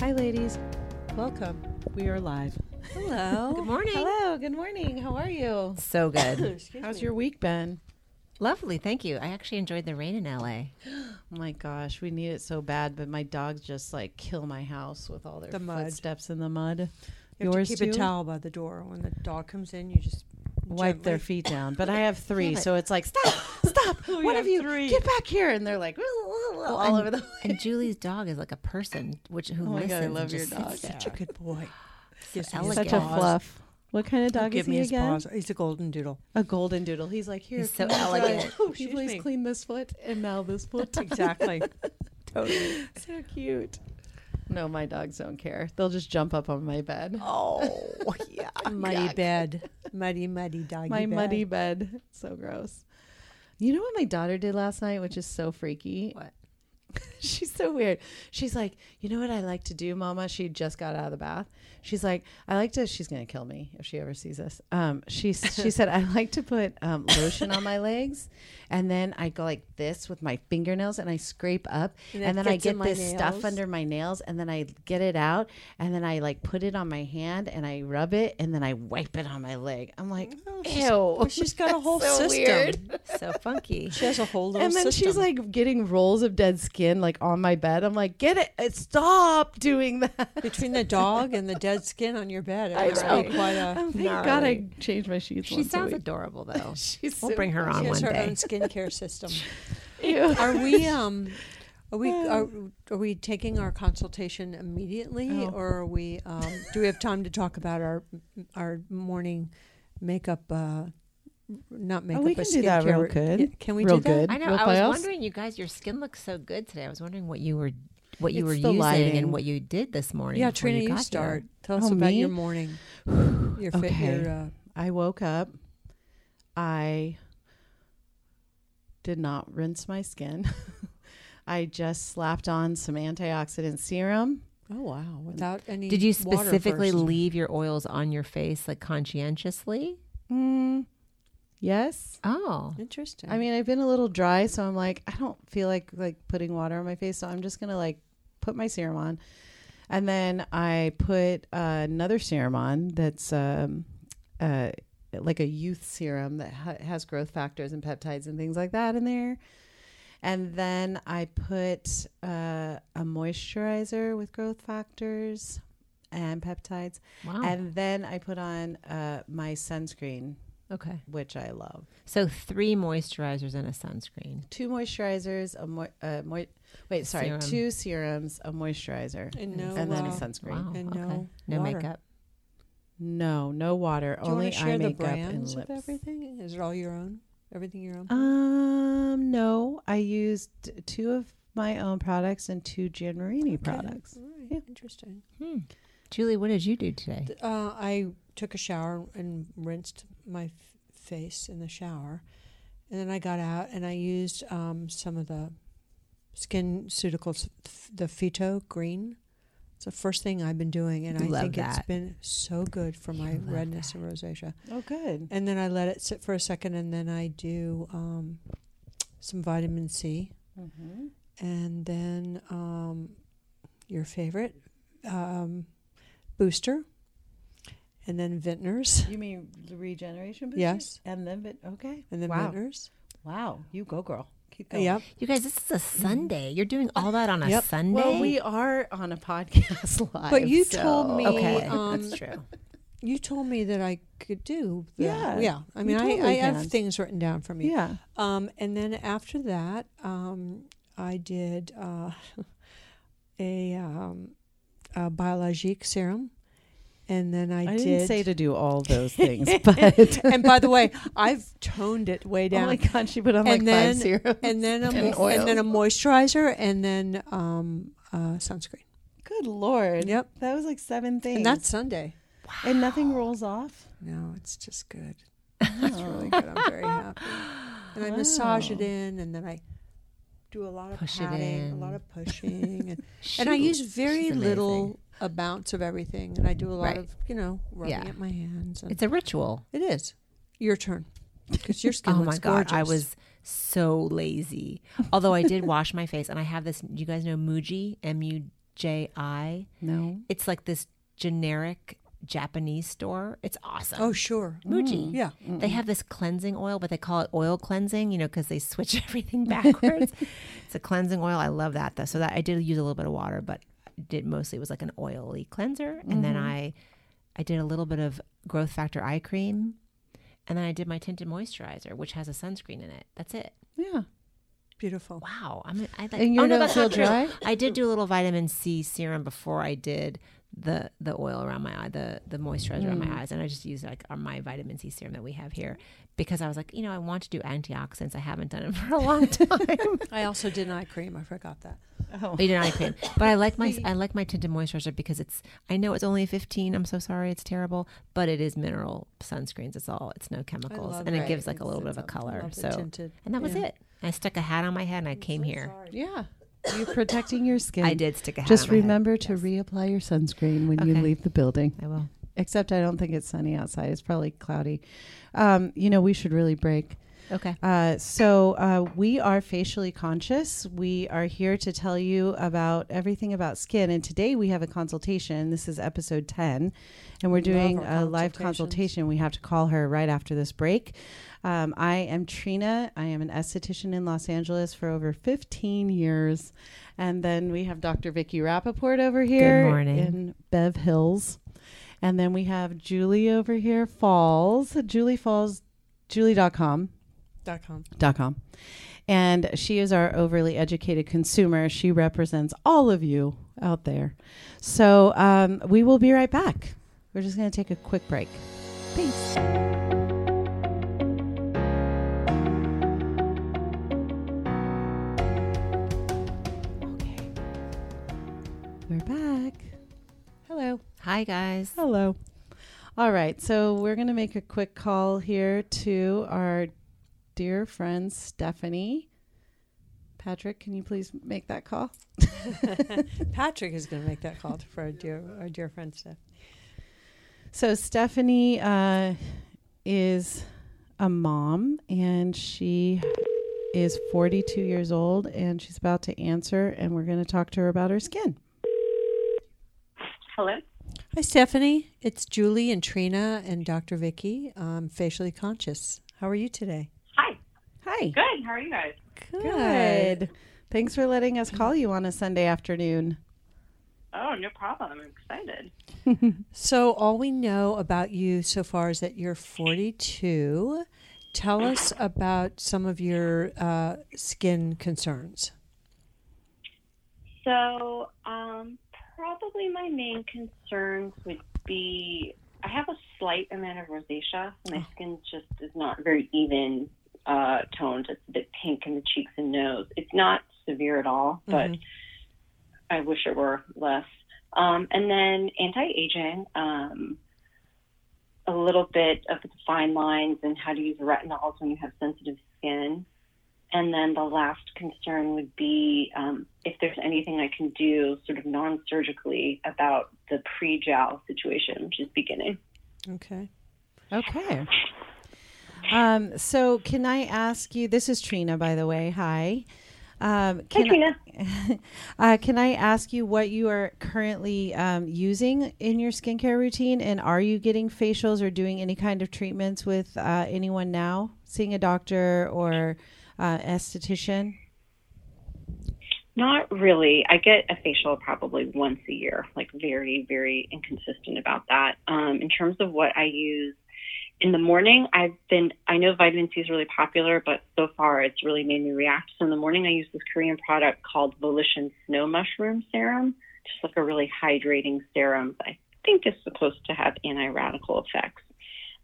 Hi, ladies. Welcome. We are live. Hello. Good morning. Hello. Good morning. How are you? So good. How's me. your week been? Lovely. Thank you. I actually enjoyed the rain in LA. Oh my gosh, we need it so bad, but my dogs just like kill my house with all their The mud. footsteps in the mud. You have Yours to keep too? a towel by the door when the dog comes in. You just Wipe their feet down. But I have three, so it's like stop, stop. You One have of you three. get back here, and they're like all and, over the. And Julie's dog is like a person, which who Oh my listens. God, I love your dog. Such a good boy. Gives me elegant. his Such a fluff. What kind of dog is he again? paws. He's a golden doodle. A golden doodle. He's like here. He's so can elegant. Oh, Excuse please me. clean this foot and now this foot. Exactly. totally. So cute. No, my dogs don't care. They'll just jump up on my bed. oh, yeah. Muddy yuck. bed. Muddy, muddy doggy my bed. muddy bed. So gross. You know what my daughter did last night, which is so freaky? What? She's so weird. She's like, you know what I like to do, Mama? She just got out of the bath. She's like, I like to. She's gonna kill me if she ever sees this. Um, she she said I like to put um, lotion on my legs, and then I go like this with my fingernails, and I scrape up, And and, then I get my this stuff under my nails, and then I get it out, and then I like put it on my hand, and I rub it, and then I wipe it on my leg. I'm like, Oh, she's- ew. well, she's got a whole So system. weird. So funky. She has a whole little And then system. she's like getting rolls of dead skin like on my bed. I'm like, get it, uh, stop doing that. between the dog and the dead skin on your bed. I must know. be quite a. Oh, thank God I changed my sheets. She once a sounds week. adorable though. She's We'll so bring her on She has one her day. own skincare system. Are we um are we are, are we taking our consultation immediately Oh. or are we um do we have time to talk about our our morning makeup uh not makeup we but can do that real good. Yeah, Can we Real do that? good. I know. Real I was close? wondering, you guys, your skin looks so good today. I was wondering what you were, what you It's were using lighting. and what you did this morning. Yeah, before Trina, you, you, got here. start. Tell us Oh, about me? your morning. Your fit Okay. your uh, I woke up. I did not rinse my skin. I just slapped on some antioxidant serum. Oh wow, without any Did you water specifically first. leave your oils on your face like conscientiously? Mm, yes. Oh, Interesting. I mean, I've been a little dry, so I'm like, I don't feel like like putting water on my face, so I'm just gonna like put my serum on, and then I put uh, another serum on that's um, uh, like a youth serum that ha- has growth factors and peptides and things like that in there. And then I put uh, a moisturizer with growth factors and peptides. wow. And then I put on uh, my sunscreen, okay. which I love. So three moisturizers and a sunscreen. two moisturizers, a mo- uh, moi- wait, sorry, Serum. two serums, a moisturizer, and no and then a sunscreen. Wow. And okay. no no water. makeup. No, no water, Do you only want to share eye the makeup and lips. of everything? Is it all your own? Everything your own? Um, no, I used two of my own products and two Jan Marini Okay. products. All right. Yeah. Interesting. Hmm. Julie, what did you do today? Uh, I took a shower and rinsed my f- face in the shower, and then I got out and I used um, some of the skin SkinCeuticals, the Phyto Green. It's the first thing I've been doing, and I Love think it's been so good for my love redness and rosacea. Oh, good. And then I let it sit for a second, and then I do um, some vitamin C, Mm-hmm. and then um, your favorite um, booster, and then Vintners, You mean the regeneration boosters? Yes. and then but okay, and then wow, Vintners. wow, you go, girl, keep going. Yep. You guys, this is a Sunday. You're doing all that on a Yep. Sunday. Well, we are on a podcast live, But you so- told me, okay, um, that's true. You told me that I could do. The, Yeah, yeah. I you mean, I, I have things written down for me. Yeah. Um, and then after that, um, I did uh, a, um, a biologique serum, and then I, I, did. didn't say to do all those things, but and by the way, I've toned it way oh down. my god, she put on like And then- five serums. and then a and mo- and then a moisturizer, and then um, uh, sunscreen. Good lord. Yep. That was like seven things. And that's Sunday. and nothing rolls off. No, it's just good. It's really good. I'm very happy. And I massage it in, and then I do a lot of Push it patting, a lot of pushing, and, and I use very she's little amounts of everything, and I do a lot Right. of you know rubbing Yeah. at my hands. And It's a ritual. it is your turn. Because your skin Oh my god, I was so lazy. Although I did wash my face, and I have this. Do you guys know Muji? M U J I. No. It's like this generic Japanese store. It's awesome. Oh, sure. Muji. Mm. Yeah. They have this cleansing oil, but they call it oil cleansing, you know, because they switch everything backwards. it's a cleansing oil. I love that though. So that I did use a little bit of water, but did mostly was like an oily cleanser. And then mm-hmm. I I did a little bit of growth factor eye cream. And then I did my tinted moisturizer, which has a sunscreen in it. That's it. Yeah. Beautiful. Wow. I'm I like And you oh, no, feel not true. dry? I did do a little vitamin C serum before I did the the oil around my eye, the the moisturizer on Mm. my eyes, and I just used like our, my vitamin C serum that we have here because I was like, you know, I want to do antioxidants. I haven't done it for a long time. I also did an eye cream. I forgot that. Oh. I did eye cream, but I like my I like my tinted moisturizer because it's I know it's only 15. I'm so sorry, it's terrible, but it is mineral sunscreens. It's all it's no chemicals, and it Right. gives like a little bit of a color. So tinted. and that was Yeah. it. I stuck a hat on my head and I came here. Yeah. You're protecting your skin. I did stick a hat. Just my head. remember to Yes. reapply your sunscreen when you leave the building. I will. Except I don't think it's sunny outside. It's probably cloudy. Um, you know, we should really break. Okay. Uh, so uh, we are facially conscious. We are here to tell you about everything about skin. And today we have a consultation. This is episode 10. And we're doing a live consultation. We have to call her right after this break. Um, I am Trina. I am an esthetician in Los Angeles for over 15 years. And then we have Dr. Vicky Rappaport over here Good morning. in Bev Hills. And then we have Julie over here, Falls, Julie Falls, julie.com Dot com. dot com. And she is our overly educated consumer. She represents all of you out there. So um, we will be right back. We're just going to take a quick break. Peace. Hi guys. Hello. All right. So we're going to make a quick call here to our dear friend Stephanie. Patrick, can you please make that call? Patrick is going to make that call for our dear, our dear friend Steph. So Stephanie uh, is a mom and she is 42 years old and she's about to answer and we're going to talk to her about her skin. Hello. Hi, Stephanie. It's Julie and Trina and Dr. Vicky, um, facially conscious. How are you today? Hi. Hi. Good. How are you guys? Good. Thanks for letting us call you on a Sunday afternoon. Oh, no problem. I'm excited. So, all we know about you so far is that you're 42. Tell us about some of your uh, skin concerns. So, um, probably my main concerns would be I have a slight amount of rosacea. My skin just is not very even uh, toned. It's a bit pink in the cheeks and nose. It's not severe at all, but Mhm. I wish it were less. Um, and then anti-aging, um, a little bit of the fine lines and how to use retinols when you have sensitive skin. And then the last concern would be um, if there's anything I can do sort of non-surgically about the pre-jowl situation, which is beginning. Okay. Okay. Um, so can I ask you, this is Trina, by the way. Hi. Um, Hi, can, Trina. uh, can I ask you what you are currently um, using in your skincare routine? And are you getting facials or doing any kind of treatments with uh, anyone now? Seeing a doctor or uh, esthetician? Not really. I get a facial probably once a year, like very, very inconsistent about that. Um, in terms of what I use in the morning, I've been, I know vitamin C is really popular, but so far it's really made me react. So in the morning, I use this Korean product called Volition Snow Mushroom Serum, just like a really hydrating serum that I think is supposed to have anti radical effects.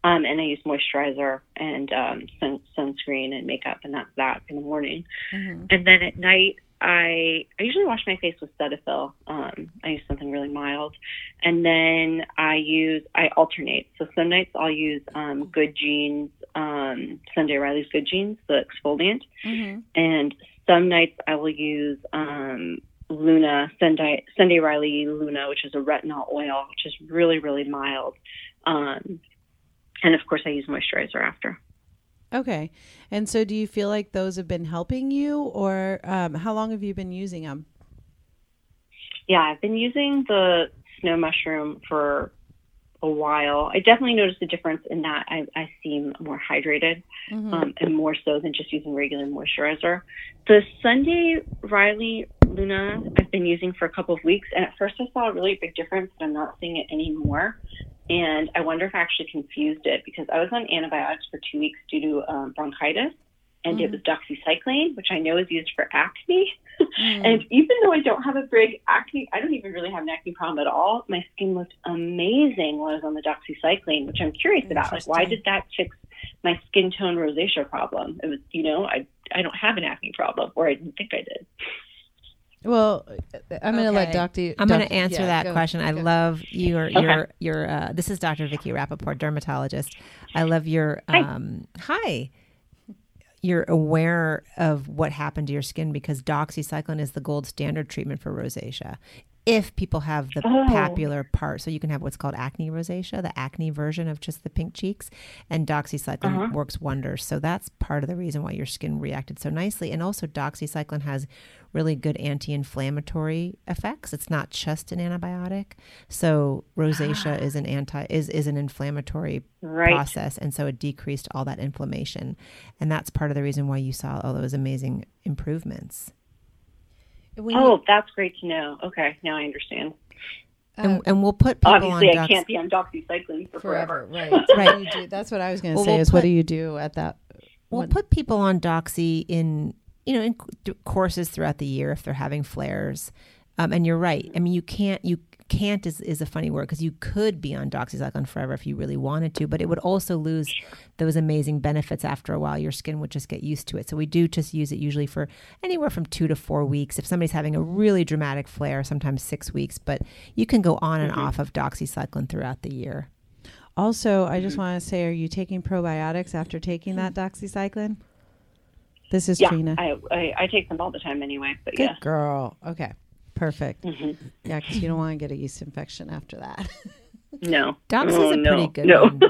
Um, and I use moisturizer and um, sun- sunscreen and makeup, and that's that in the morning. Mm-hmm. And then at night, I I usually wash my face with Cetaphil. Um, I use something really mild, and then I use I alternate. So some nights I'll use um, Good Genes, um, Sunday Riley's Good Genes, the exfoliant, Mm-hmm. and some nights I will use um, Luna Sunday Sunday Riley Luna, which is a retinol oil, which is really really mild. Um, and of course, I use moisturizer after. Okay. And so do you feel like those have been helping you or um, how long have you been using them? Yeah, I've been using the snow mushroom for a while. I definitely noticed a difference in that I, I seem more hydrated Mhm. um, and more so than just using regular moisturizer. The Sunday Riley Luna I've been using for a couple of weeks, and at first I saw a really big difference, but I'm not seeing it anymore. And I wonder if I actually confused it because I was on antibiotics for two weeks due to um, bronchitis, and it was doxycycline, which I know is used for acne. Mm. And even though I don't have a big acne, I don't even really have an acne problem at all. My skin looked amazing when I was on the doxycycline, which I'm curious about. Like, why did that fix my skin tone rosacea problem? It was, you know, I I don't have an acne problem, or I didn't think I did. Well, I'm going to let Okay. Dr. I'm going to answer yeah, that go- question. I love your Okay. your your. Uh, this is Dr. Vicky Rappaport, dermatologist. I love your Hi. um, hi. You're aware of what happened to your skin because doxycycline is the gold standard treatment for rosacea. If people have the Oh. papular part, so you can have what's called acne rosacea, the acne version of just the pink cheeks, and doxycycline Uh-huh. works wonders. So that's part of the reason why your skin reacted so nicely. And also, doxycycline has really good anti-inflammatory effects. It's not just an antibiotic. So rosacea is an anti is is an inflammatory Right. process, and so it decreased all that inflammation, and that's part of the reason why you saw all those amazing improvements. When you- Oh, that's great to know. Okay, now I understand. and, and we'll put people Obviously, on I dox- can't be on doxycycline for forever, forever. right? Right. Do? That's what I was going to Well, say. we'll is what do you do at that? We'll what- put people on doxy in you know in courses throughout the year if they're having flares. Um, and you're right. I mean, you can't you can't is, is a funny word because you could be on doxycycline forever if you really wanted to, but it would also lose those amazing benefits after a while. Your skin would just get used to it. So we do just use it usually for anywhere from two to four weeks. If somebody's having a really dramatic flare, sometimes six weeks, but you can go on and mm-hmm. off of doxycycline throughout the year. Also, I just want to say, are you taking probiotics after taking that doxycycline? This is Yeah, Trina. I, I I take them all the time anyway. But Good yeah, girl. Okay. Perfect. Mhm. Yeah, because you don't want to get a yeast infection after that. no, Doxy's oh, a no. pretty good no. one.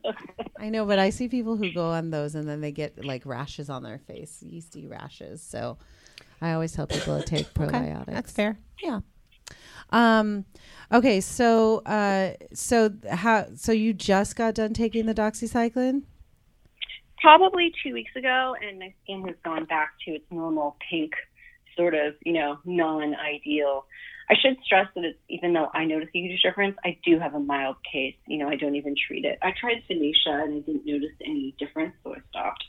I know, but I see people who go on those and then they get like rashes on their face, yeasty rashes. So I always tell people to take probiotics. Okay, That's fair. Yeah. Um, okay, so uh, so how so you just got done taking the doxycycline? Probably two weeks ago, and my skin has gone back to its normal pink, sort of, you know, non-ideal. I should stress that it's, even though I notice a huge difference, I do have a mild case. You know, I don't even treat it. I tried Finacea and I didn't notice any difference, so I stopped.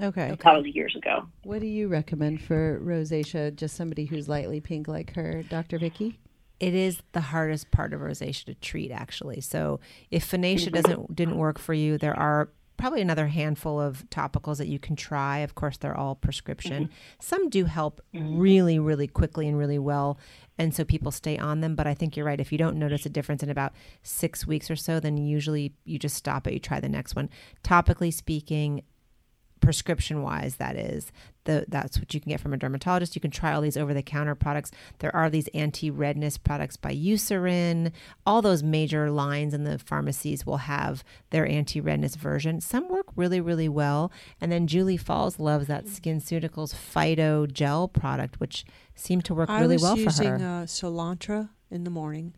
Okay. That was years ago. What do you recommend for rosacea? Just somebody who's lightly pink like her, Dr. Vicky? it is the hardest part of rosacea to treat actually so if Finacea mm-hmm. doesn't didn't work for you there are probably another handful of topicals that you can try. Of course they're all prescription. Mm-hmm. Some do help mm-hmm. really really quickly and really well and so people stay on them but i think you're right. If you don't notice a difference in about six weeks or so then usually you just stop it you try the next one. Topically speaking prescription wise that is the that's what you can get from a dermatologist. You can try all these over the counter products. There are these anti-redness products by Eucerin. All those major lines in the pharmacies will have their anti-redness version. Some work really really well. And then Julie Falls loves that SkinCeuticals Phyto gel product which seemed to work I really was well for using her uh, Soolantra in the morning.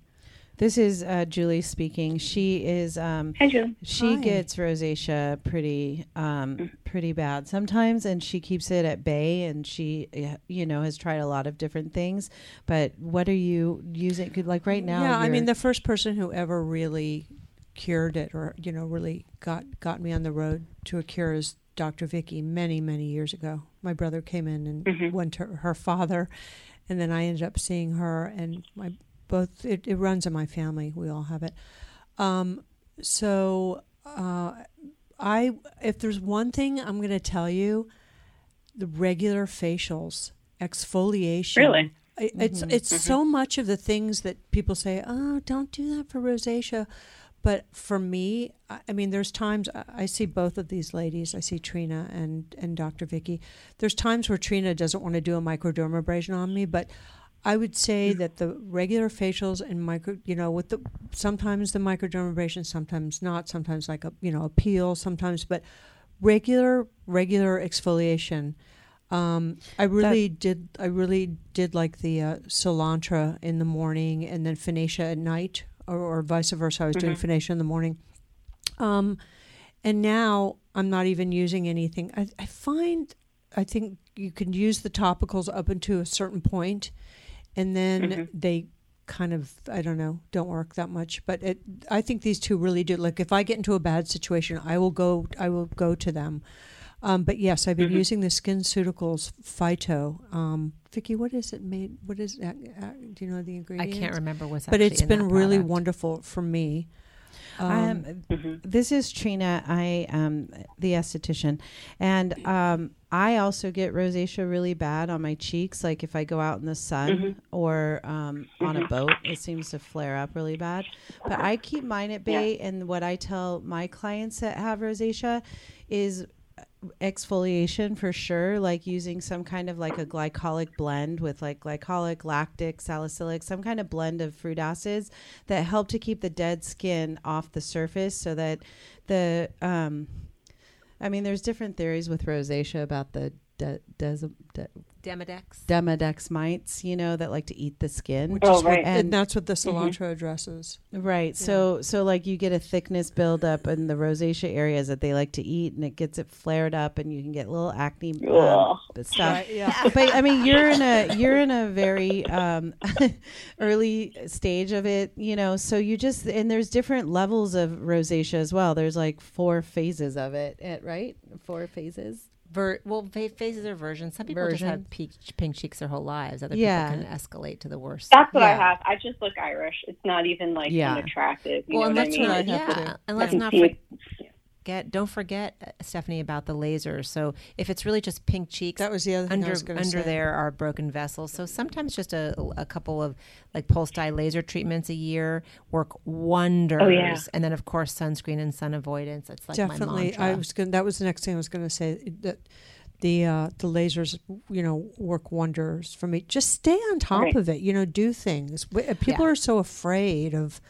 This is uh, Julie speaking. She is um, Hi, Julie. she Hi. gets rosacea pretty um, pretty bad sometimes, and she keeps it at bay. And she, uh, you know, has tried a lot of different things. But what are you using? Like right now? yeah, I mean the first person who ever really cured it, or you know, really got got me on the road to a cure is Dr. Vicky many many years ago. My brother came in and Mhm. went to her father, and then I ended up seeing her and my both. It, it runs in my family. We all have it. Um, so uh, I, if there's one thing I'm going to tell you, the regular facials, exfoliation. Really? I- It's it's so much of the things that people say, oh, don't do that for rosacea. But for me, I mean, there's times I I see both of these ladies. I see Trina and and Dr. Vicky. There's times where Trina doesn't want to do a microdermabrasion on me, but I would say that the regular facials and micro, you know, with the sometimes the microdermabrasion, sometimes not, sometimes like a you know a peel, sometimes, but regular regular exfoliation. Um, I really did. I really did like the uh, Soolantra in the morning, and then Finacea at night, or, or vice versa. I was doing Finacea in the morning. Um, and now I'm not even using anything. I, I find I think you can use the topicals up until a certain point, and then they kind of I don't know don't work that much. But it, I think these two really do. Like if I get into a bad situation, I will go. I will go to them. Um, but yes, I've been using the SkinCeuticals Phyto. Um, Vicky, what is it made? What is that? Uh, do you know the ingredients? I can't remember what's. But actually it's in been that really product. wonderful for me. Um, This is Trina. I am the esthetician, and um, I also get rosacea really bad on my cheeks. Like if I go out in the sun or um, on a boat, it seems to flare up really bad. But I keep mine at bay, and what I tell my clients that have rosacea is exfoliation for sure like using some kind of like a glycolic blend with like glycolic lactic salicylic some kind of blend of fruit acids that help to keep the dead skin off the surface so that the um i mean there's different theories with rosacea about the de- des- de- Demodex. demodex mites you know that like to eat the skin which Oh, is what, right. and And- that's what the Soolantra addresses. Right. So so like you get a thickness buildup in the rosacea areas that they like to eat, and it gets it flared up, and you can get little acne um, Ugh. stuff. yeah. But I mean, you're in a you're in a very um, early stage of it, you know. So you just and there's different levels of rosacea as well. There's like four phases of it, eh, right? Four phases. Ver- well, fa- phases or versions. Some people just have pink, pink cheeks their whole lives. Other Yeah. people can escalate to the worst. That's what I have. I just look Irish. It's not even like Yeah. unattractive. You well, know and what I mean? what I have yeah, to. and let's not see it. Forget. Don't forget, uh, Stephanie, about the lasers. So if it's really just pink cheeks, That was the other thing I under was under say. there are broken vessels. So sometimes just a, a couple of like pulse dye laser treatments a year work wonders. Oh, yeah. And then of course sunscreen and sun avoidance. It's like Definitely, my I was going. That was the next thing I was going to say. That the uh, the lasers, you know, work wonders for me. Just stay on top Right. of it. You know, do things. Uh, People Yeah. are so afraid of,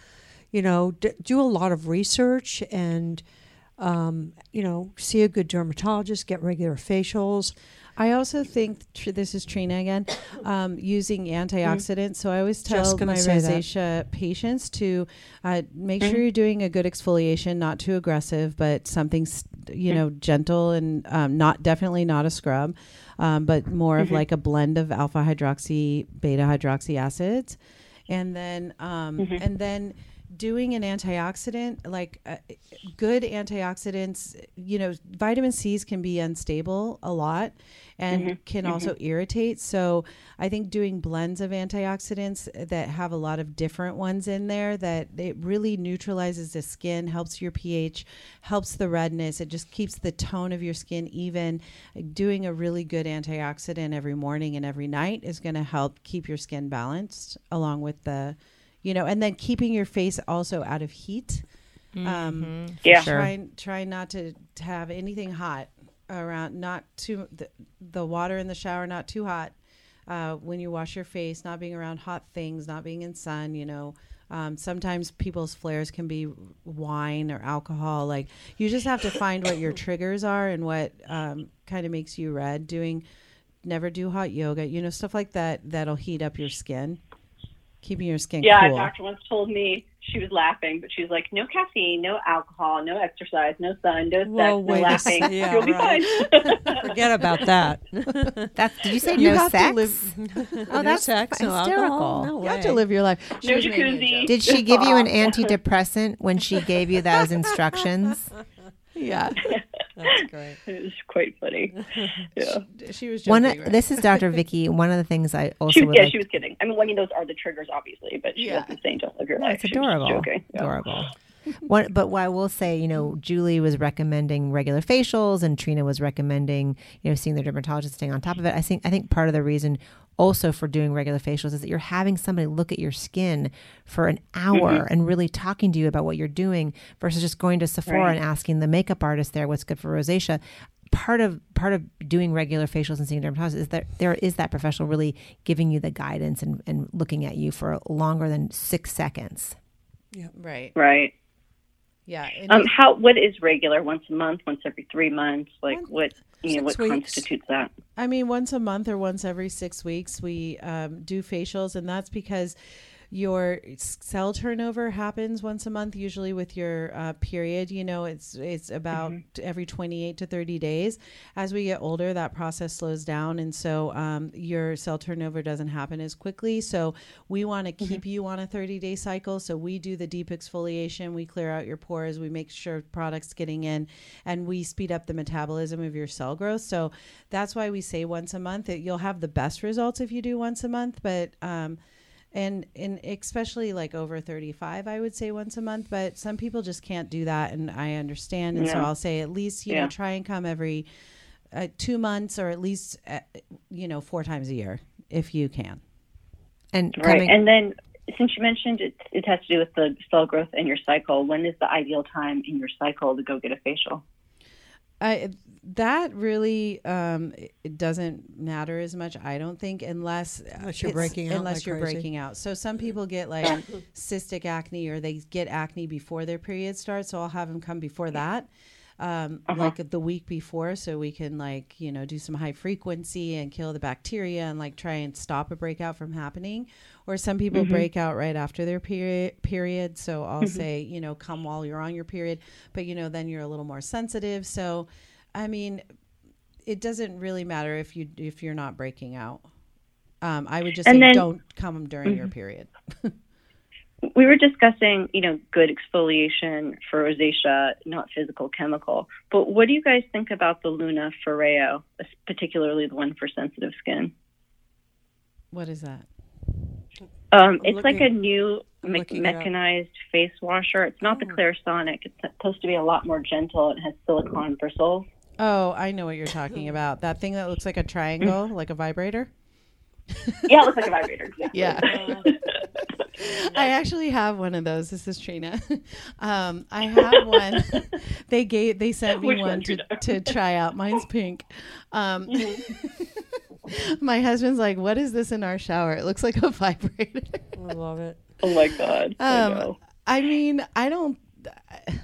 you know, d- do a lot of research and. Um, you know, see a good dermatologist, get regular facials. I also think tr- this is Trina again, um, using antioxidants. So I always tell my that. rosacea patients to uh, make sure you're doing a good exfoliation, not too aggressive, but something you know gentle and um, not definitely not a scrub, um, but more of like a blend of alpha hydroxy, beta hydroxy acids, and then um, and then doing an antioxidant like uh, good antioxidants you know vitamin c's can be unstable a lot and can also irritate. So i think doing blends of antioxidants that have a lot of different ones in there that it really neutralizes the skin helps your ph helps the redness. It just keeps the tone of your skin even. Doing a really good antioxidant every morning and every night is going to help keep your skin balanced along with the you know, and then keeping your face also out of heat. Um, Yeah. Sure. Try try not to, to have anything hot around. Not too the, the water in the shower not too hot. Uh, when you wash your face, not being around hot things, not being in sun. You know, um, sometimes people's flares can be wine or alcohol. Like you just have to find what your triggers are and what um, kind of makes you red. Doing never do hot yoga. You know, stuff like that that'll heat up your skin. Keeping your skin Yeah, cool. a doctor once told me she was laughing, but she was like, "No caffeine, no alcohol, no exercise, no sun, no sex, Well, no wait a laughing. sec- yeah, You'll be right. fine." Forget about that. That's, did you say You no sex? live- oh, that's sex, no hysterical. alcohol. No You have to live your life. She No was making a jacuzzi. Did she give you an antidepressant when she gave you those instructions? Yeah, That's great. it was quite funny. Yeah, she was One, joking. right? this is Dr. Vicky. One of the things I also she was, yeah, like she was kidding. I mean, well, I mean, those are the triggers, obviously, but she Yeah. wasn't saying don't live your No, life. it's She was just adorable. joking. Yeah. Adorable. What, but what I will say, you know, Julie was recommending regular facials, and Trina was recommending, you know, seeing the dermatologist, staying on top of it. I think I think part of the reason also for doing regular facials is that you're having somebody look at your skin for an hour mm-hmm. and really talking to you about what you're doing versus just going to Sephora Right. and asking the makeup artist there what's good for rosacea. Part of part of doing regular facials and seeing a dermatologist is that there is that professional really giving you the guidance and, and looking at you for longer than six seconds. Yeah. Right. Right. Yeah. Um, how what is regular? Once a month? Once every three months? Like what? You know, what weeks. constitutes that? I mean, once a month or once every six weeks, we um, do facials, and that's because your cell turnover happens once a month, usually with your uh, period. You know, it's it's about every twenty eight to thirty days. As we get older, that process slows down, and so um, your cell turnover doesn't happen as quickly. So we want to keep you on a thirty day cycle. So we do the deep exfoliation, we clear out your pores, we make sure products getting in, and we speed up the metabolism of your cell growth. So that's why we say once a month. That you'll have the best results if you do once a month, but um, and and especially like over 35 i would say once a month but some people just can't do that and i understand and so i'll say at least you Yeah. know try and come every uh, two months or at least uh, you know four times a year if you can And Right. coming, And then, since you mentioned it, it has to do with the cell growth in your cycle. When is the ideal time in your cycle to go get a facial? I that really um, it doesn't matter as much. I don't think unless Unless you're breaking out Unless like you're crazy. breaking out. So some people get like cystic acne or they get acne before their period starts. So I'll have them come before that. Um, like the week before, so we can like you know do some high frequency and kill the bacteria and like try and stop a breakout from happening. Or some people break out right after their period. Period. So I'll say you know come while you're on your period, but you know then you're a little more sensitive. So I mean, it doesn't really matter if you if you're not breaking out. Um, I would just And say then- don't come during your period. We were discussing, you know, good exfoliation for rosacea, not physical chemical. But what do you guys think about the Luna Foreo, particularly the one for sensitive skin? What is that? Um, I'm it's like a new me- looking up. mechanized face washer. It's not the Oh. Clarisonic. It's supposed to be a lot more gentle. It has silicone bristles. Oh, I know what you're talking about. That thing that looks like a triangle, like a vibrator. Yeah, it looks like a vibrator. Exactly. Yeah. I actually have one of those. This is Trina. Um, I have one. they gave they sent me Which one one, to, to try out. Mine's pink. Um, my husband's like, "What is this in our shower? It looks like a vibrator." I love it. oh my god. I Um, know. I mean, I don't.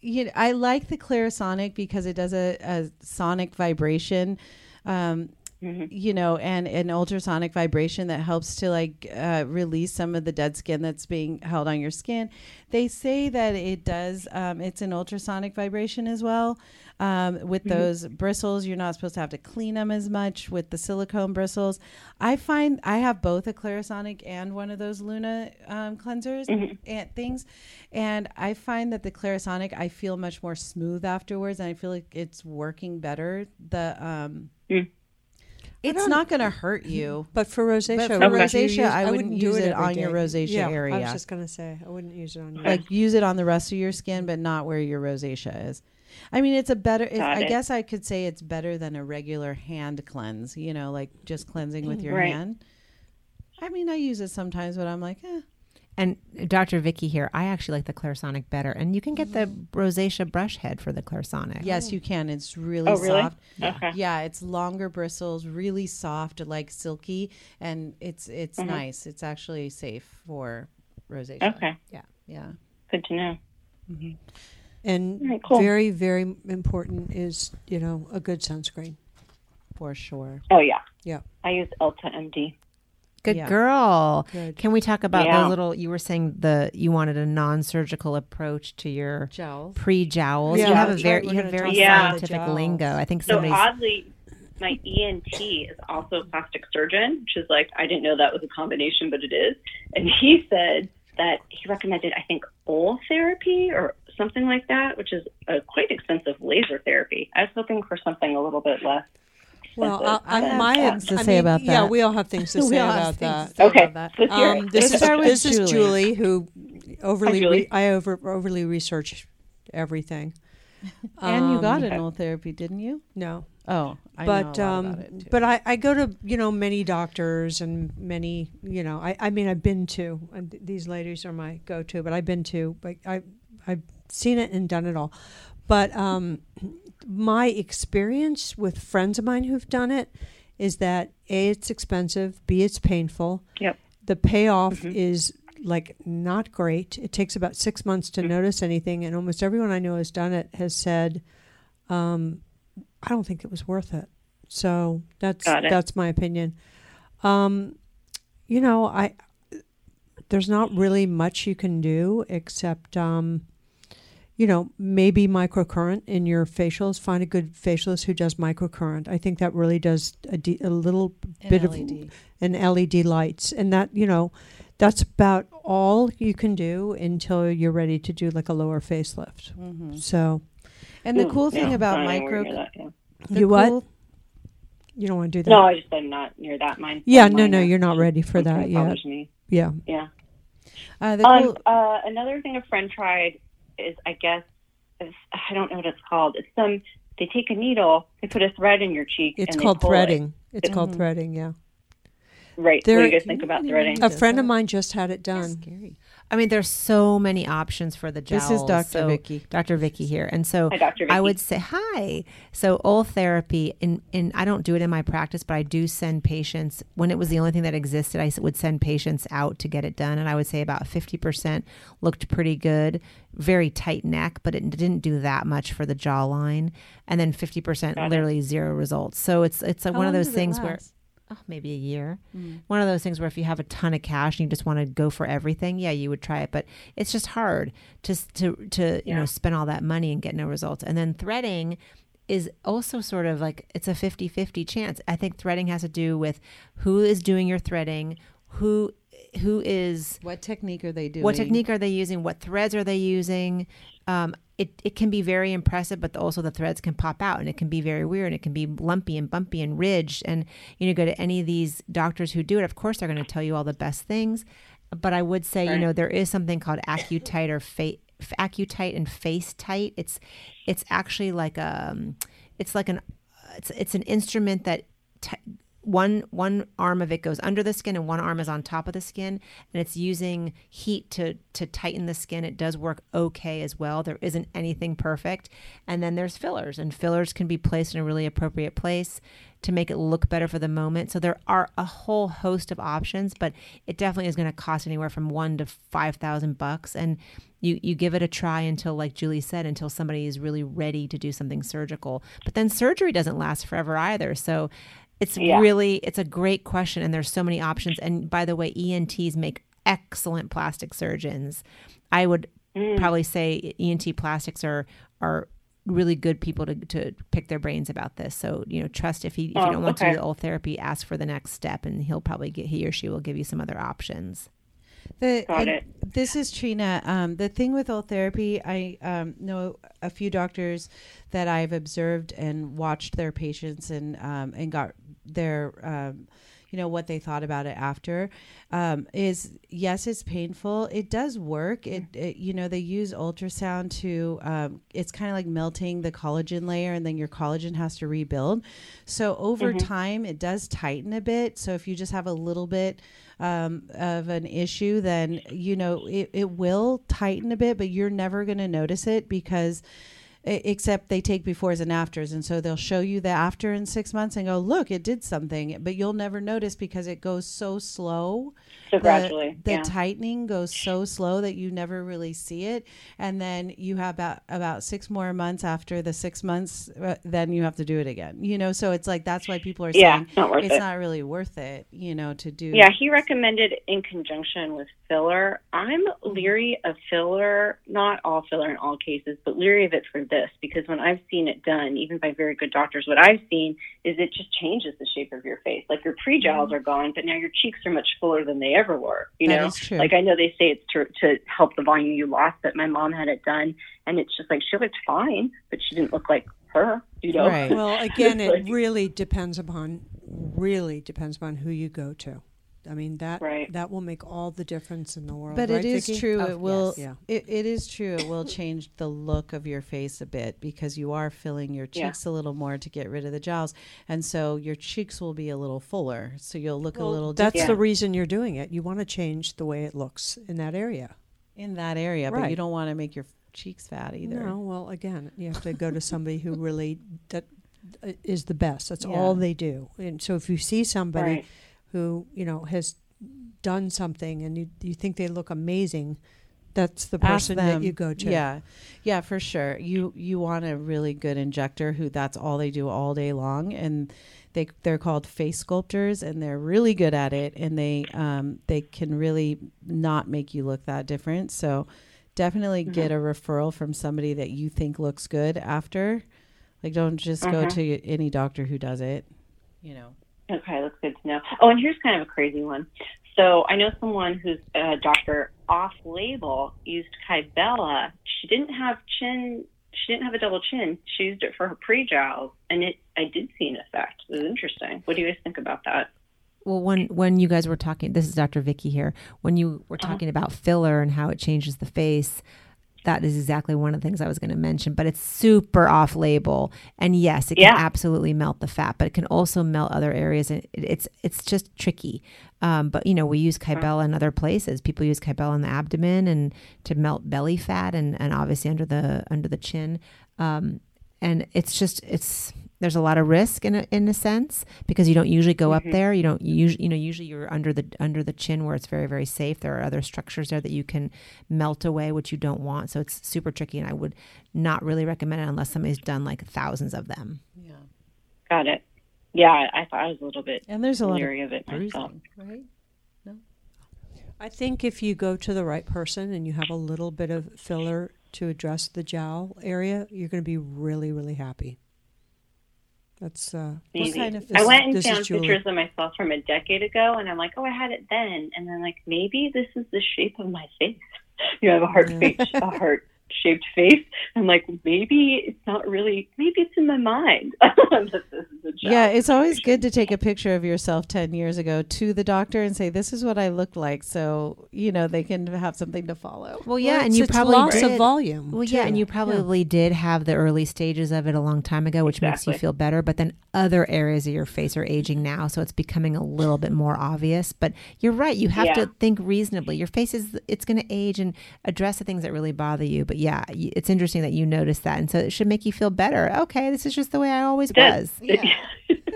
You know, I like the Clarisonic because it does a, a sonic vibration, um, Mhm. you know, and an ultrasonic vibration that helps to like uh, release some of the dead skin that's being held on your skin. They say that it does. Um, it's an ultrasonic vibration as well. Um, with those bristles, you're not supposed to have to clean them as much with the silicone bristles. I find I have both a Clarisonic and one of those Luna um, cleansers and things, and I find that the Clarisonic I feel much more smooth afterwards, and I feel like it's working better. The um, Mm. It's don't- going to hurt you. But for rosacea, But for would you rosacea, use- I wouldn't do use it every on your rosacea yeah, I area. was just gonna say I wouldn't use it on your. Like use it on the rest of your skin, but not where your rosacea is. I mean, it's a better. It, I it. guess I could say it's better than a regular hand cleanse. You know, like just cleansing with your Right. hand. I mean, I use it sometimes, but I'm like, eh. And Dr. Vicky here, I actually like the Clarisonic better. And you can get the rosacea brush head for the Clarisonic. Yes, you can. It's really Oh, really? soft. Okay. Yeah, it's longer bristles, really soft, like silky, and it's it's Mhm. nice. It's actually safe for rosacea. Okay. Yeah. Yeah. Good to know. and Alright, cool. very very important is you know a good sunscreen. For sure. Oh yeah. Yeah. I use Elta MD. Good Yeah. girl. Good. Can we talk about Yeah. the little, you were saying the, you wanted a non-surgical approach to your Gels. pre-jowls. Yeah, you have a very, you have very talk scientific jowls. lingo. I think So oddly, my ENT is also a plastic surgeon, which is like I didn't know that was a combination, but it is. And he said that he recommended I think oil therapy or something like that, which is a quite expensive laser therapy. I was hoping for something a little bit less. Well, expensive. I, I, have my things to I say mean, about that. Yeah, we all have things to say about that. say Okay, about that. Um, this is start with this is Julie. Julie who overly Julie. re- I over overly research everything. And you got Um, an Ultherapy, didn't you? No, Oh, I but know a lot um, about it too. but I, I go to you know many doctors and many you know I, I mean I've been to and th- these ladies are my go to but I've been to but I I've seen it and done it all but um, my experience with friends of mine who've done it is that a it's expensive b it's painful Yep. the payoff Mhm. is like not great. It takes about six months to Mhm. notice anything, and almost everyone I know has done it has said, um, "I don't think it was worth it." So that's that's my opinion. Um, you know, I there's not really much you can do except, um, you know, maybe microcurrent in your facials. Find a good facialist who does microcurrent. I think that really does a, de- a little An bit of LED. and LED lights, and that you know, that's about all you can do until you're ready to do like a lower facelift. hmm So And the cool thing yeah, about I micro, that, yeah. the you what? cool- You don't want to do that. No, I just I'm not near that. Mine. yeah, no, no, you're not ready for that yet. me. Yeah. Yeah. uh, the Um, cool, uh, another thing a friend tried is, I guess, is, I don't know what it's called. It's some. They take a needle, they put a thread in your cheek. It's and they called pull it. threading. It's called Mhm. threading. Yeah. Right. There- what do you guys think about threading? A friend of mine just had it done. scary. I mean, there's so many options for the jowls. This is Dr. So- Vicky. Dr. Vicky here, and so Hi, Dr. Vicky. I would say hi. So Ultherapy, and and I don't do it in my practice, but I do send patients. When it was the only thing that existed, I would send patients out to get it done, and I would say about fifty percent looked pretty good, very tight neck, but it didn't do that much for the jawline, and then fifty percent Got it. literally zero results. So it's it's like one of those does it things where. Oh, maybe a year. Mm. One of those things where if you have a ton of cash and you just want to go for everything, yeah, you would try it. But it's just hard to to to you Yeah. know spend all that money and get no results. And then threading is also sort of like it's a 50-50 chance. I think threading has to do with who is doing your threading, who who is What technique are they doing? what technique are they using? What threads are they using? Um, it, it can be very impressive, but also the threads can pop out and it can be very weird and it can be lumpy and bumpy and ridged. And you know, go to any of these doctors who do it, of course, they're going to tell you all the best things. But I would say, you know, there is something called Accutite or fa- Accutite and FaceTite. It's it's actually like a um, it's like an it's it's an instrument that t- one one arm of it goes under the skin and one arm is on top of the skin. And it's using heat to to tighten the skin. It does work okay as well. There isn't anything perfect. And then there's fillers and fillers can be placed in a really appropriate place to make it look better for the moment. So there are a whole host of options but it definitely is going to cost anywhere from 1 to 5000 bucks. And you you give it a try until like Julie said until somebody is really ready to do something surgical. But then surgery doesn't last forever either. So it's Yeah. really it's a great question and there's so many options and by the way ENTs make excellent plastic surgeons I would Mm. probably say ENT plastics are are really good people to, to pick their brains about this so you know trust if he if you Oh, don't want to do the Ultherapy ask for the next step and he'll probably get he or she will give you some other options The, Got it. This is Trina. Um, the thing with Ultherapy, I um, know a few doctors that I've observed and watched their patients and um, and got their um, you know what they thought about it after. Um, is yes, it's painful. It does work. It, it you know they use ultrasound to. Um, it's kind of like melting the collagen layer, and then your collagen has to rebuild. So over Mhm. time, it does tighten a bit. So if you just have a little bit um, of an issue, then you know it, it will tighten a bit, but you're never going to notice it because except they take befores and afters and so they'll show you the after in six months and go look it did something but you'll never notice because it goes so slow So the, gradually. the yeah. tightening goes so slow that you never really see it and then you have about about six more months after the six months uh, then you have to do it again you know so it's like that's why people are saying it's not worth it's it. not really worth it you know to do Yeah, he recommended in conjunction with filler. I'm leery of filler, not all filler in all cases, but leery of it for this because when I've seen it done, even by very good doctors, what I've seen is it just changes the shape of your face. Like your pre jowls mm-hmm. are gone, but now your cheeks are much fuller than they ever were. You know, like I know they say it's to, to help the volume you lost, but my mom had it done, and it's just like she looked fine, but she didn't look like her. You know, Right. Well, again, it really depends upon really depends upon who you go to. I mean that Right. that will make all the difference in the world. but right, it is Vicki? true Oh, it will yes. it, it is true it will change the look of your face a bit because you are filling your Yeah. cheeks a little more to get rid of the jowls and so your cheeks will be a little fuller so you'll look Well, a little that's different the reason you're doing it. You want to change the way it looks in that area. in that area but you don't want to make your cheeks fat either No, well, again, you have to go to somebody who really that uh, is the best. That's Yeah. all they do. And so if you see somebody Right. Who you know has done something and you you think they look amazing, that's the person that you go to. Yeah, yeah, for sure. You you want a really good injector who that's all they do all day long, and they they're called face sculptors, and they're really good at it, and they um they can really not make you look that different. So definitely get a referral from somebody that you think looks good after. Like, don't just go Mhm. to any doctor who does it. You know. Okay, that's good to know. Oh, and here's kind of a crazy one. So I know someone who's a doctor off label used Kybella. She didn't have chin. She didn't have a double chin. She used it for her pre-jowls, and it. I did see an effect. It was interesting. What do you guys think about that? Well, when when you guys were talking, this is Dr. Vicky here. When you were uh-huh. talking about filler and how it changes the face, that is exactly one of the things I was going to mention. But it's super off label, and yes, it can Yeah. absolutely melt the fat, but it can also melt other areas, and it's it's just tricky. Um, but you know, we use Kybella in other places. People use Kybella in the abdomen and to melt belly fat, and and obviously under the under the chin. Um, and it's just it's there's a lot of risk in a, in a sense because you don't usually go up mm-hmm. there. You don't usually you know usually you're under the under the chin where it's very very safe. There are other structures there that you can melt away, which you don't want. So it's super tricky, and I would not really recommend it unless somebody's done like thousands of them. Yeah. Got it. Yeah, I thought I was a little bit And there's a lot of of it myself. bruising, right? No? I think if you go to the right person and you have a little bit of filler to address the jowl area, you're going to be really, really happy. That's uh, Maybe. kind of- I went and this found pictures of myself from a decade ago, and I'm like, oh, I had it then, and then like maybe this is the shape of my face. You have a heart Yeah. face, a heart shaped face. I'm like, maybe it's not really. Maybe it's in my mind. that this is a job Yeah, it's always good to take a picture of yourself 10 years ago to the doctor and say, This is what I look like. So, you know, they can have something to follow. Well, yeah, Well, and you probably loss did. of volume. Well, yeah, and you probably did have the early stages of it a long time ago, which makes you feel better. But then other areas of your face are aging now, so it's becoming a little bit more obvious. But you're right; you have Yeah. to think reasonably. Your face is it's going to age and address the things that really bother you. But yeah, it's interesting that you noticed that, and so it should make you feel better. Okay, this is just the way I always That- was. yeah,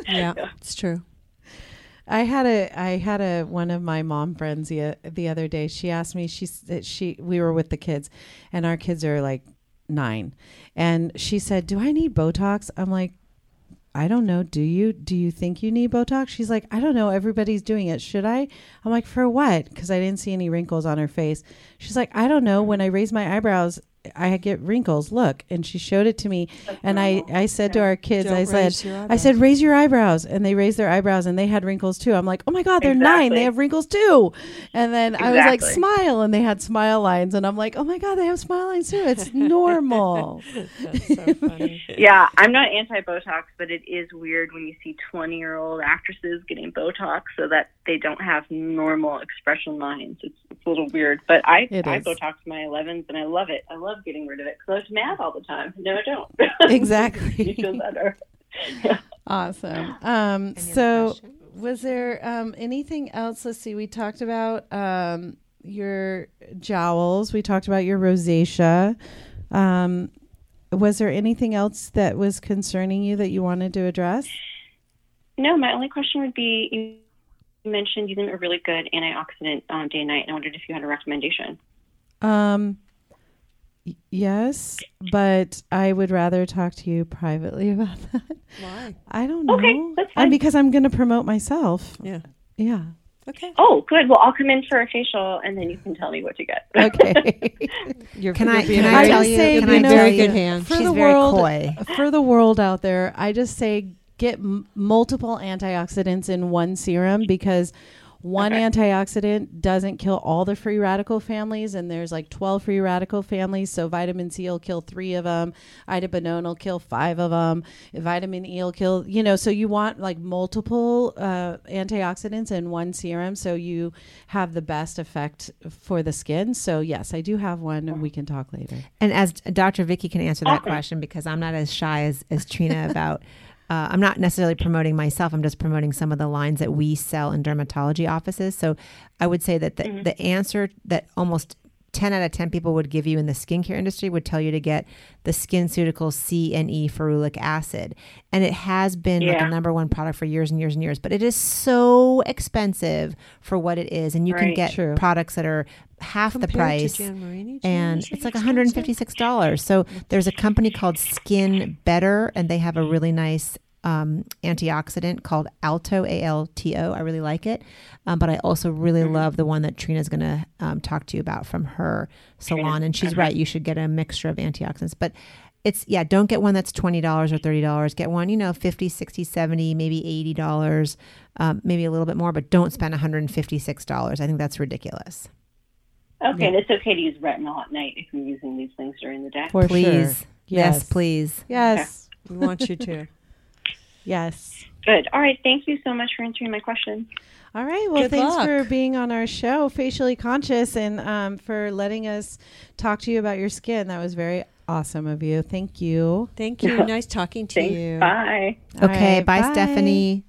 yeah, it's true. I had a I had a one of my mom friends the the other day. She asked me she s- she we were with the kids, and our kids are like nine, and she said, "Do I need Botox?" I'm like, "I don't know. Do you do you think you need Botox?" She's like, "I don't know. Everybody's doing it. Should I?" I'm like, "For what?" Because I didn't see any wrinkles on her face. She's like, "I don't know. When I raise my eyebrows." I get wrinkles. Look, and she showed it to me, and I, I said to our kids, Don't I said, raise your I said, raise your eyebrows. And they raised their eyebrows and they had wrinkles too. I'm like, oh my God, they're nine. They have wrinkles too. And then I was like, smile. And they had smile lines. And I'm like, oh my God, they have smile lines too. It's normal. That's so funny. Yeah, I'm not anti-Botox, but it is weird when you see 20-year-old actresses getting Botox so that they don't have normal expression lines. It's, it's a little weird, but I It I is. Botox my 11s and I love it. I love getting rid of it because I was mad all the time. No, I don't. Exactly. you feel better. awesome. Um, so questions? was there um, anything else? Let's see. We talked about um, your jowls. We talked about your rosacea. Um, was there anything else that was concerning you that you wanted to address? No, my only question would be you mentioned using a really good antioxidant um, day and night, and I wondered if you had a recommendation. Um, y- yes, but I would rather talk to you privately about that. Why? I don't know. Okay, that's And fine. because I'm going to promote myself. Yeah. Yeah. Okay. Oh, good. Well, I'll come in for a facial, and then you can tell me what to get. Okay. You're, Can I- can I very- just you- say, can you I know, very good you- hands. for She's the very world, coy. for the world out there, I just say get m- multiple antioxidants in one serum because one Okay. antioxidant doesn't kill all the free radical families, and there's like 12 free radical families. So vitamin C will kill three of them, idebenone will kill five of them, vitamin E will kill, you know. So you want like multiple uh, antioxidants in one serum, so you have the best effect for the skin. So yes, I do have one, and we can talk later. And as Dr. Vicky can answer that Awesome. question because I'm not as shy as, as Trina about. Uh, I'm not necessarily promoting myself. I'm just promoting some of the lines that we sell in dermatology offices. So I would say that the, the answer that almost 10 out of 10 people would give you in the skincare industry would tell you to get the SkinCeuticals C and E ferulic acid. And it has been like Yeah. a number one product for years and years and years, but it is so expensive for what it is. And you can get True. products that are half the Compared to price. Jan Marini, and it's like $156. So there's a company called Skin Better, and they have a mm-hmm. really nice um, antioxidant called Alto, A L T O. I really like it. Um, but I also really love the one that Trina's going to um, talk to you about from her salon. And she's right, you should get a mixture of antioxidants. But it's, yeah, don't get one that's $20 or $30. Get one, you know, 50 60 70 maybe $80, um, maybe a little bit more, but don't spend $156. I think that's ridiculous. Okay, and it's okay to use retinol at night if you're using these things during the day. For please. sure. Yes, Yes. please. Yes. We want you to. Yes. Good. All right. Thank you so much for answering my question. All right. Well, Good thanks luck. for being on our show, Facially Conscious, and um, for letting us talk to you about your skin. That was very awesome of you. Thank you. Thank you. Nice talking to Thanks. you. Bye. All Okay, right, bye, Stephanie.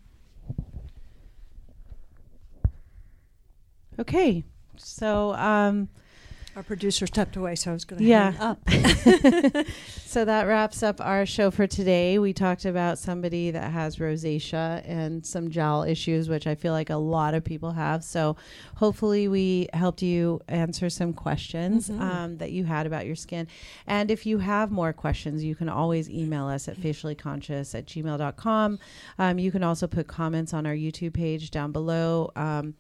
Okay. So, um, Our producer stepped away, so I was going to Yeah. hang up. so that wraps up our show for today. We talked about somebody that has rosacea and some jowl issues, which I feel like a lot of people have. So hopefully we helped you answer some questions um, that you had about your skin. And if you have more questions, you can always email us at faciallyconscious at gmail.com. Um, you can also put comments on our YouTube page down below. Um,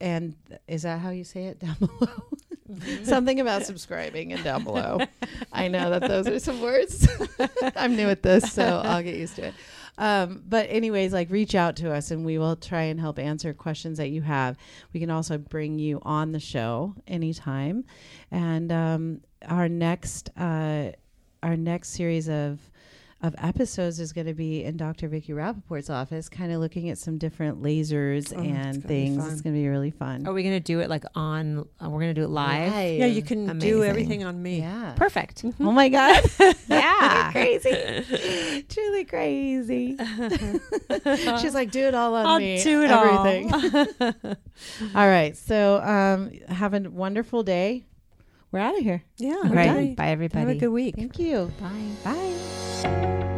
and is that how you say it down below? Something about subscribing and down below. I know that those are some words. I'm new at this, so I'll get used to it. Um, but anyways, like reach out to us and we will try and help answer questions that you have. We can also bring you on the show anytime. And um, our next uh, our next series of of episodes is going to be in Dr. Vicky Rappaport's office, kind of looking at some different lasers Oh, it's gonna and things. It's going to be really fun. Are we going to do it like on, uh, we're going to do it live? Yeah, you can do everything on me. Yeah. Perfect. Oh my God. Yeah. crazy. Truly crazy. She's like, do it all on I'll me. do it everything. all. all right. So um, have a wonderful day. We're out of here. yeah. All right. Bye. Bye, everybody. Have a good week. Thank you. Bye. Bye you